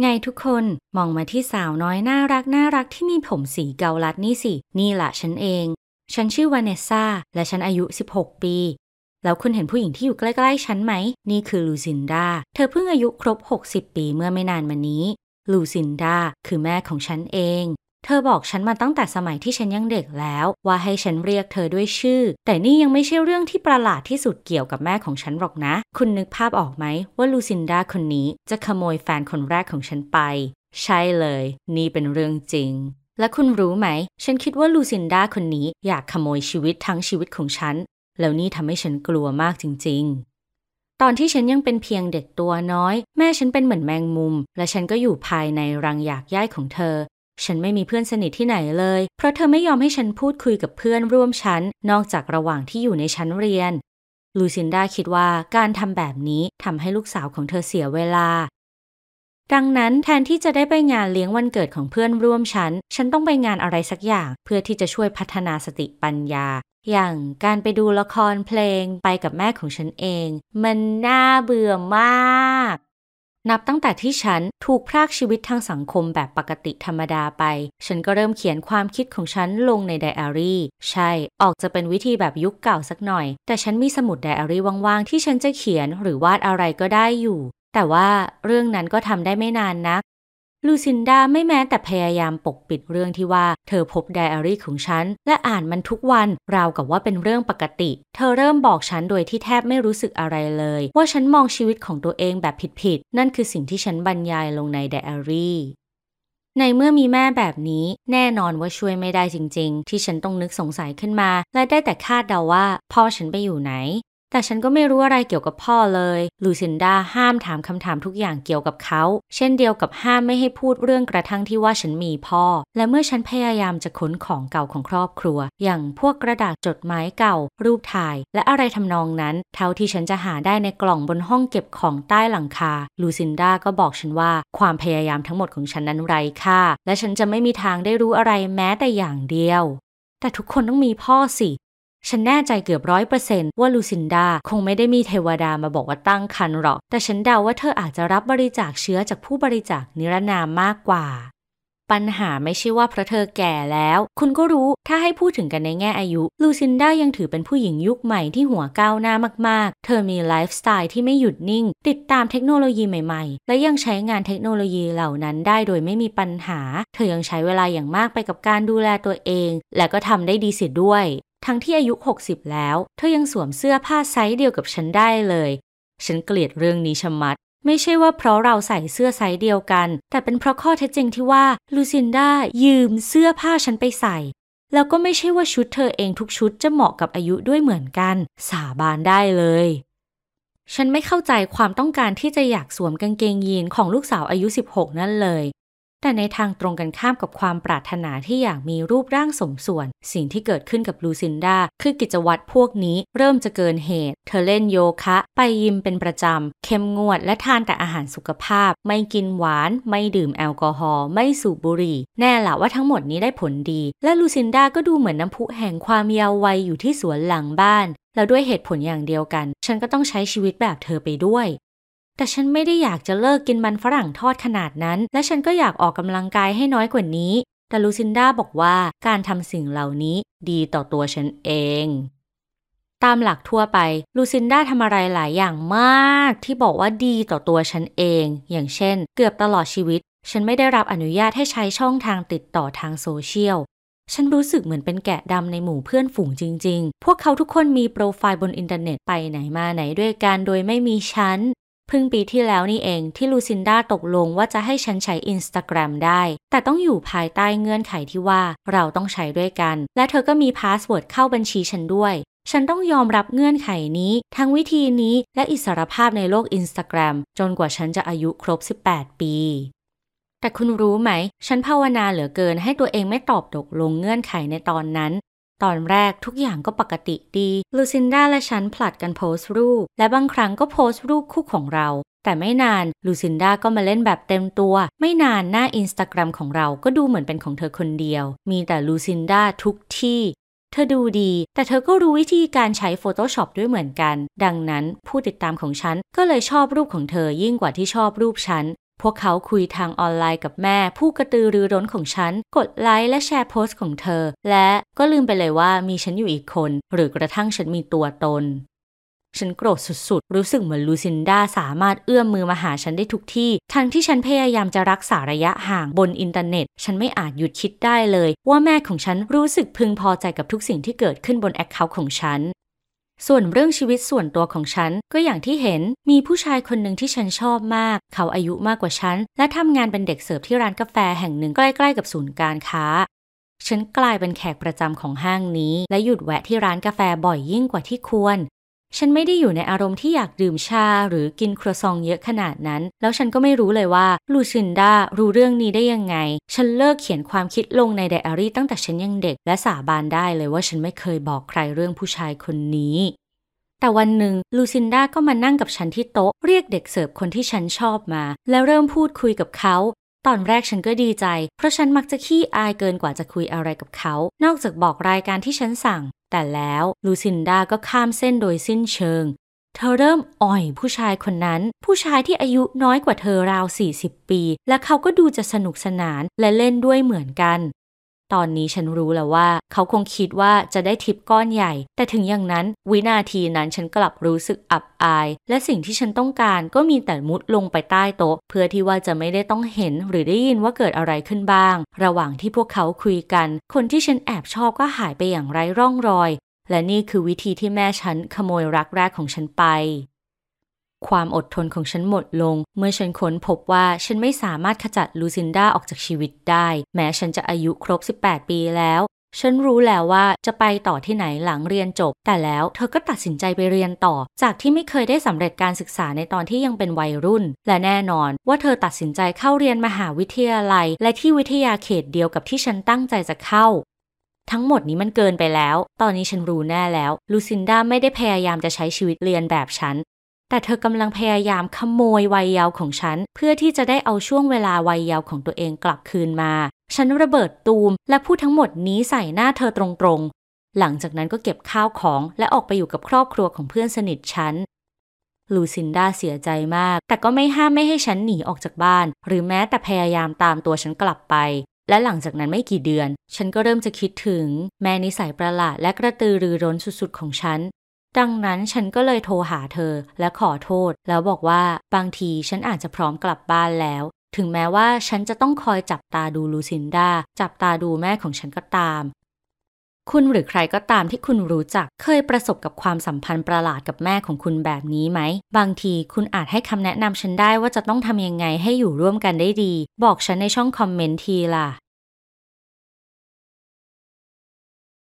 ไงทุกคนมองมาที่สาวน้อยน่ารักน่ารักที่มีผมสีเกาลัดนี่สิ นี่แหละฉันเอง ฉันชื่อวานเนสซาและฉันอายุ 16 ปี แล้วคุณเห็นผู้หญิงที่อยู่ใกล้ๆฉันไหม นี่คือลูซินดา เธอเพิ่งอายุครบ 60 ปีเมื่อไม่นานมานี้ ลูซินดาคือแม่ของฉันเอง เธอบอกฉันมาตั้งแต่สมัยที่ฉันยังเด็กแล้ว ว่าให้ฉันเรียกเธอด้วยชื่อ แต่นี่ยังไม่ใช่เรื่องที่ประหลาดที่สุดเกี่ยวกับแม่ของฉันหรอกนะ คุณนึกภาพออกไหมว่าลูซินดาคนนี้จะขโมยแฟนคนแรกของฉันไป ใช่เลย นี่เป็นเรื่องจริงและคุณรู้ไหม ฉันคิดว่าลูซินดาคนนี้อยากขโมยชีวิตทั้งชีวิตของฉัน แล้วนี่ทำให้ฉันกลัวมากจริง ๆ ตอนที่ฉันยังเป็นเพียงเด็กตัวน้อย แม่ฉันเป็นเหมือนแมงมุม และฉันก็อยู่ภายในรังอยากย่ายของเธอ ฉันไม่มีเพื่อนสนิทที่ไหนเลย เพราะเธอไม่ยอมให้ฉันพูดคุยกับเพื่อนร่วมชั้น นอกจากระหว่างที่อยู่ในชั้นเรียน ลูซินดาคิดว่าการทำแบบนี้ทำให้ลูกสาวของเธอเสียเวลา ดังนั้นแทนที่จะได้ไปงานเลี้ยงวันเกิดของเพื่อนร่วมชั้น ฉันต้องไปงานอะไรสักอย่าง เพื่อที่จะช่วยพัฒนาสติปัญญา อย่างการไปดูละครเพลงไปกับแม่ของฉันเอง มันน่าเบื่อมาก นับตั้งแต่ที่ฉันถูกพรากชีวิตทางสังคมแบบปกติธรรมดาไป ฉันก็เริ่มเขียนความคิดของฉันลงในไดอารี่ ใช่ ออกจะเป็นวิธีแบบยุคเก่าสักหน่อย แต่ฉันมีสมุดไดอารี่ว่างๆ ที่ฉันจะเขียนหรือวาดอะไรก็ได้อยู่ แต่ว่าเรื่องนั้นก็ทำได้ไม่นานนัก ลูซินดาไม่แม้แต่พยายามปกปิดเรื่องที่ว่าเธอพบไดอารี่ของฉัน และอ่านมันทุกวันราวกับว่าเป็นเรื่องปกติ เธอเริ่มบอกฉันโดยที่แทบไม่รู้สึกอะไรเลย ว่าฉันมองชีวิตของตัวเองแบบผิดๆนั่นคือสิ่งที่ฉันบรรยายลงในไดอารี่ในเมื่อมีแม่แบบนี้แน่นอนว่าช่วยไม่ได้จริง ๆ ที่ฉันต้องนึกสงสัยขึ้นมา และได้แต่คาดเดาว่า พ่อฉันไปอยู่ไหน แต่ฉันก็ไม่รู้อะไรเกี่ยวกับพ่อเลย ลูซินดาห้ามถามคำถามทุกอย่างเกี่ยวกับเขา เช่นเดียวกับห้ามไม่ให้พูดเรื่องกระทั่งที่ว่าฉันมีพ่อ และเมื่อฉันพยายามจะค้นของเก่าของครอบครัว อย่างพวกกระดาษจดหมายเก่า รูปถ่าย และอะไรทำนองนั้น เท่าที่ฉันจะหาได้ในกล่องบนห้องเก็บของใต้หลังคา ลูซินดาก็บอกฉันว่าความพยายามทั้งหมดของฉันนั้นไร้ค่า และฉันจะไม่มีทางได้รู้อะไรแม้แต่อย่างเดียวแต่ทุกคนต้องมีพ่อสิ ฉันแน่ใจเกือบร้อยเปอร์เซนต์ว่าลูซินดาคงไม่ได้มีเทวดามาบอกว่าตั้งครรภ์หรอก แต่ฉันเดาว่าเธออาจจะรับบริจาคเชื้อจากผู้บริจาคนิรนามมากกว่า ปัญหาไม่ใช่ว่าเพราะเธอแก่แล้ว คุณก็รู้ถ้าให้พูดถึงกันในแง่อายุ ลูซินดายังถือเป็นผู้หญิงยุคใหม่ที่หัวก้าวหน้ามากๆ เธอมีไลฟ์สไตล์ที่ไม่หยุดนิ่ง ติดตามเทคโนโลยีใหม่ๆ และยังใช้งานเทคโนโลยีเหล่านั้นได้โดยไม่มีปัญหา เธอยังใช้เวลาอย่างมากไปกับการดูแลตัวเอง และก็ทำได้ดีเสียด้วย ทั้งที่อายุ 60 แล้ว เธอยังสวมเสื้อผ้าไซส์เดียวกับฉันได้เลย ฉันเกลียดเรื่องนี้ชะมัด ไม่ใช่ว่าเพราะเราใส่เสื้อไซส์เดียวกัน แต่เป็นเพราะข้อเท็จจริงที่ว่าลูซินดายืมเสื้อผ้าฉันไปใส่ แล้วก็ไม่ใช่ว่าชุดเธอเองทุกชุดจะเหมาะกับอายุด้วยเหมือนกัน สาบานได้เลยฉันไม่เข้าใจความต้องการที่จะอยากสวมกางเกงยีนของลูกสาวอายุ 16 นั่นเลย แต่ในทางตรงกันข้ามกับความปรารถนาที่อยากมีรูปร่างสมส่วน สิ่งที่เกิดขึ้นกับลูซินดาคือกิจวัตรพวกนี้เริ่มจะเกินเหตุ เธอเล่นโยคะ ไปยิมเป็นประจำ เข้มงวดและทานแต่อาหารสุขภาพ ไม่กินหวาน ไม่ดื่มแอลกอฮอล์ไม่สูบบุหรี่ แน่ละว่าทั้งหมดนี้ได้ผลดี และลูซินดาก็ดูเหมือนน้ำพุแห่งความเยาว์วัยอยู่ที่สวนหลังบ้านแล้วด้วยเหตุผลอย่างเดียวกัน ฉันก็ต้องใช้ชีวิตแบบเธอไปด้วย แต่ฉันไม่ได้อยากจะเลิกกินมันฝรั่งทอดขนาดนั้น และฉันก็อยากออกกำลังกายให้น้อยกว่านี้ แต่ลูซินดาบอกว่าการทำสิ่งเหล่านี้ดีต่อตัวฉันเอง ตามหลักทั่วไป ลูซินดาทำอะไรหลายอย่างมาก ที่บอกว่าดีต่อตัวฉันเอง อย่างเช่น เกือบตลอดชีวิต ฉันไม่ได้รับอนุญาตให้ใช้ช่องทางติดต่อทางโซเชียลฉันรู้สึกเหมือนเป็นแกะดำในหมู่เพื่อนฝูงจริง ๆ พวกเขาทุกคนมีโปรไฟล์บนอินเทอร์เน็ตไปไหนมาไหนด้วยกันโดยไม่มีฉัน เพิ่งปีที่แล้วนี่เองที่ลูซินดาตกลงว่าจะให้ฉันใช้ Instagram ได้ แต่ต้องอยู่ภายใต้เงื่อนไขที่ว่าเราต้องใช้ด้วยกัน และเธอก็มี password เข้าบัญชีฉันด้วย ฉันต้องยอมรับเงื่อนไขนี้ ทั้งวิธีนี้และอิสรภาพในโลก Instagram จนกว่าฉันจะอายุครบ 18 ปีแต่คุณรู้ไหม ฉันภาวนาเหลือเกินให้ตัวเองไม่ตอบตกลงเงื่อนไขในตอนนั้น ตอนแรกทุกอย่างก็ปกติดี ลูซินดาและฉันผลัดกันโพสต์รูป และบางครั้งก็โพสต์รูปคู่ของเรา แต่ไม่นานลูซินดาก็มาเล่นแบบเต็มตัว ไม่นานหน้าอินสตาแกรมของเราก็ดูเหมือนเป็นของเธอคนเดียว มีแต่ลูซินดาทุกที่ เธอดูดี แต่เธอก็รู้วิธีการใช้ Photoshop ด้วยเหมือนกัน ดังนั้นผู้ติดตามของฉันก็เลยชอบรูปของเธอยิ่งกว่าที่ชอบรูปฉัน พวกเขาคุยทางออนไลน์กับแม่ ผู้กระตือรือร้นของฉัน กดไลค์และแชร์โพสต์ของเธอ และก็ลืมไปเลยว่ามีฉันอยู่อีกคน หรือกระทั่งฉันมีตัวตน ฉันโกรธสุดๆ รู้สึกเหมือนลูซินดาสามารถเอื้อมมือมาหาฉันได้ทุกที่ ทั้งที่ฉันพยายามจะรักษาระยะห่างบนอินเทอร์เน็ต ฉันไม่อาจหยุดคิดได้เลย ว่าแม่ของฉันรู้สึกพึงพอใจกับทุกสิ่งที่เกิดขึ้นบน account ของฉัน ส่วนเรื่องชีวิตส่วนตัวของฉัน ก็อย่างที่เห็นมีผู้ชายคนหนึ่งที่ฉันชอบมาก เขาอายุมากกว่าฉัน และทำงานเป็นเด็กเสิร์ฟที่ร้านกาแฟแห่งหนึ่งใกล้ๆกับศูนย์การค้าฉันกลายเป็นแขกประจำของห้างนี้ และหยุดแวะที่ร้านกาแฟบ่อยยิ่งกว่าที่ควร ฉันไม่ได้อยู่ในอารมณ์ที่อยากดื่มชาหรือกินครัวซองเยอะขนาดนั้น แล้วฉันก็ไม่รู้เลยว่าลูซินดารู้เรื่องนี้ได้ยังไง ฉันเลิกเขียนความคิดลงในไดอารี่ตั้งแต่ฉันยังเด็ก และสาบานได้เลยว่าฉันไม่เคยบอกใครเรื่องผู้ชายคนนี้แต่วันหนึ่งลูซินดาก็มานั่งกับฉันที่โต๊ะ เรียกเด็กเสิร์ฟคนที่ฉันชอบมา แล้วเริ่มพูดคุยกับเขา ตอนแรกฉันก็ดีใจ เพราะฉันมักจะขี้อายเกินกว่าจะคุยอะไรกับเขา นอกจากบอกรายการที่ฉันสั่ง แต่แล้วลูซินดาก็ข้ามเส้นโดยสิ้นเชิง เธอเริ่มอ่อยผู้ชายคนนั้น ผู้ชายที่อายุน้อยกว่าเธอราว 40 ปี และเขาก็ดูจะสนุกสนานและเล่นด้วยเหมือนกัน ตอนนี้ฉันรู้แล้วว่า เขาคงคิดว่าจะได้ทิปก้อนใหญ่ แต่ถึงอย่างนั้นวินาทีนั้นฉันกลับรู้สึกอับอาย และสิ่งที่ฉันต้องการก็มีแต่มุดลงไปใต้โต๊ะ เพื่อที่ว่าจะไม่ได้ต้องเห็นหรือได้ยินว่าเกิดอะไรขึ้นบ้าง ระหว่างที่พวกเขาคุยกัน คนที่ฉันแอบชอบก็หายไปอย่างไร้ร่องรอย และนี่คือวิธีที่แม่ฉันขโมยรักแรกของฉันไป ความอดทนของฉันหมดลง เมื่อฉันค้นพบว่าฉันไม่สามารถขจัดลูซินดาออกจากชีวิตได้ แม้ฉันจะอายุครบ 18 ปีแล้ว ฉันรู้แล้วว่าจะไปต่อที่ไหนหลังเรียนจบ แต่แล้วเธอก็ตัดสินใจไปเรียนต่อ จากที่ไม่เคยได้สำเร็จการศึกษาในตอนที่ยังเป็นวัยรุ่น และแน่นอนว่าเธอตัดสินใจเข้าเรียนมหาวิทยาลัย และที่วิทยาเขตเดียวกับที่ฉันตั้งใจจะเข้าทั้งหมดนี้มันเกินไปแล้ว ตอนนี้ฉันรู้แน่แล้ว ลูซินดาไม่ได้พยายามจะใช้ชีวิตเลียนแบบฉัน แต่เธอกำลังพยายามขโมยวัยเยาว์ของฉัน เพื่อที่จะได้เอาช่วงเวลาวัยเยาว์ของตัวเองกลับคืนมา ฉันระเบิดตูม และพูดทั้งหมดนี้ใส่หน้าเธอตรงๆ หลังจากนั้นก็เก็บข้าวของ และออกไปอยู่กับครอบครัวของเพื่อนสนิทฉันลูซินดาเสียใจมาก แต่ก็ไม่ห้ามไม่ให้ฉันหนีออกจากบ้าน หรือแม้แต่พยายามตามตัวฉันกลับไป และหลังจากนั้นไม่กี่เดือน ฉันก็เริ่มจะคิดถึง แม่นิสัยประหลาดและกระตือรือร้นสุดๆของฉัน ดังนั้นฉันก็เลยโทรหาเธอและขอโทษ แล้วบอกว่าบางทีฉันอาจจะพร้อมกลับบ้านแล้ว ถึงแม้ว่าฉันจะต้องคอยจับตาดูลูซินดา จับตาดูแม่ของฉันก็ตาม คุณหรือใครก็ตามที่คุณรู้จักเคยประสบกับความสัมพันธ์ประหลาดกับแม่ของคุณแบบนี้ไหม บางทีคุณอาจให้คำแนะนำฉันได้ว่าจะต้องทำยังไงให้อยู่ร่วมกันได้ดี บอกฉันในช่องคอมเมนต์ทีล่ะ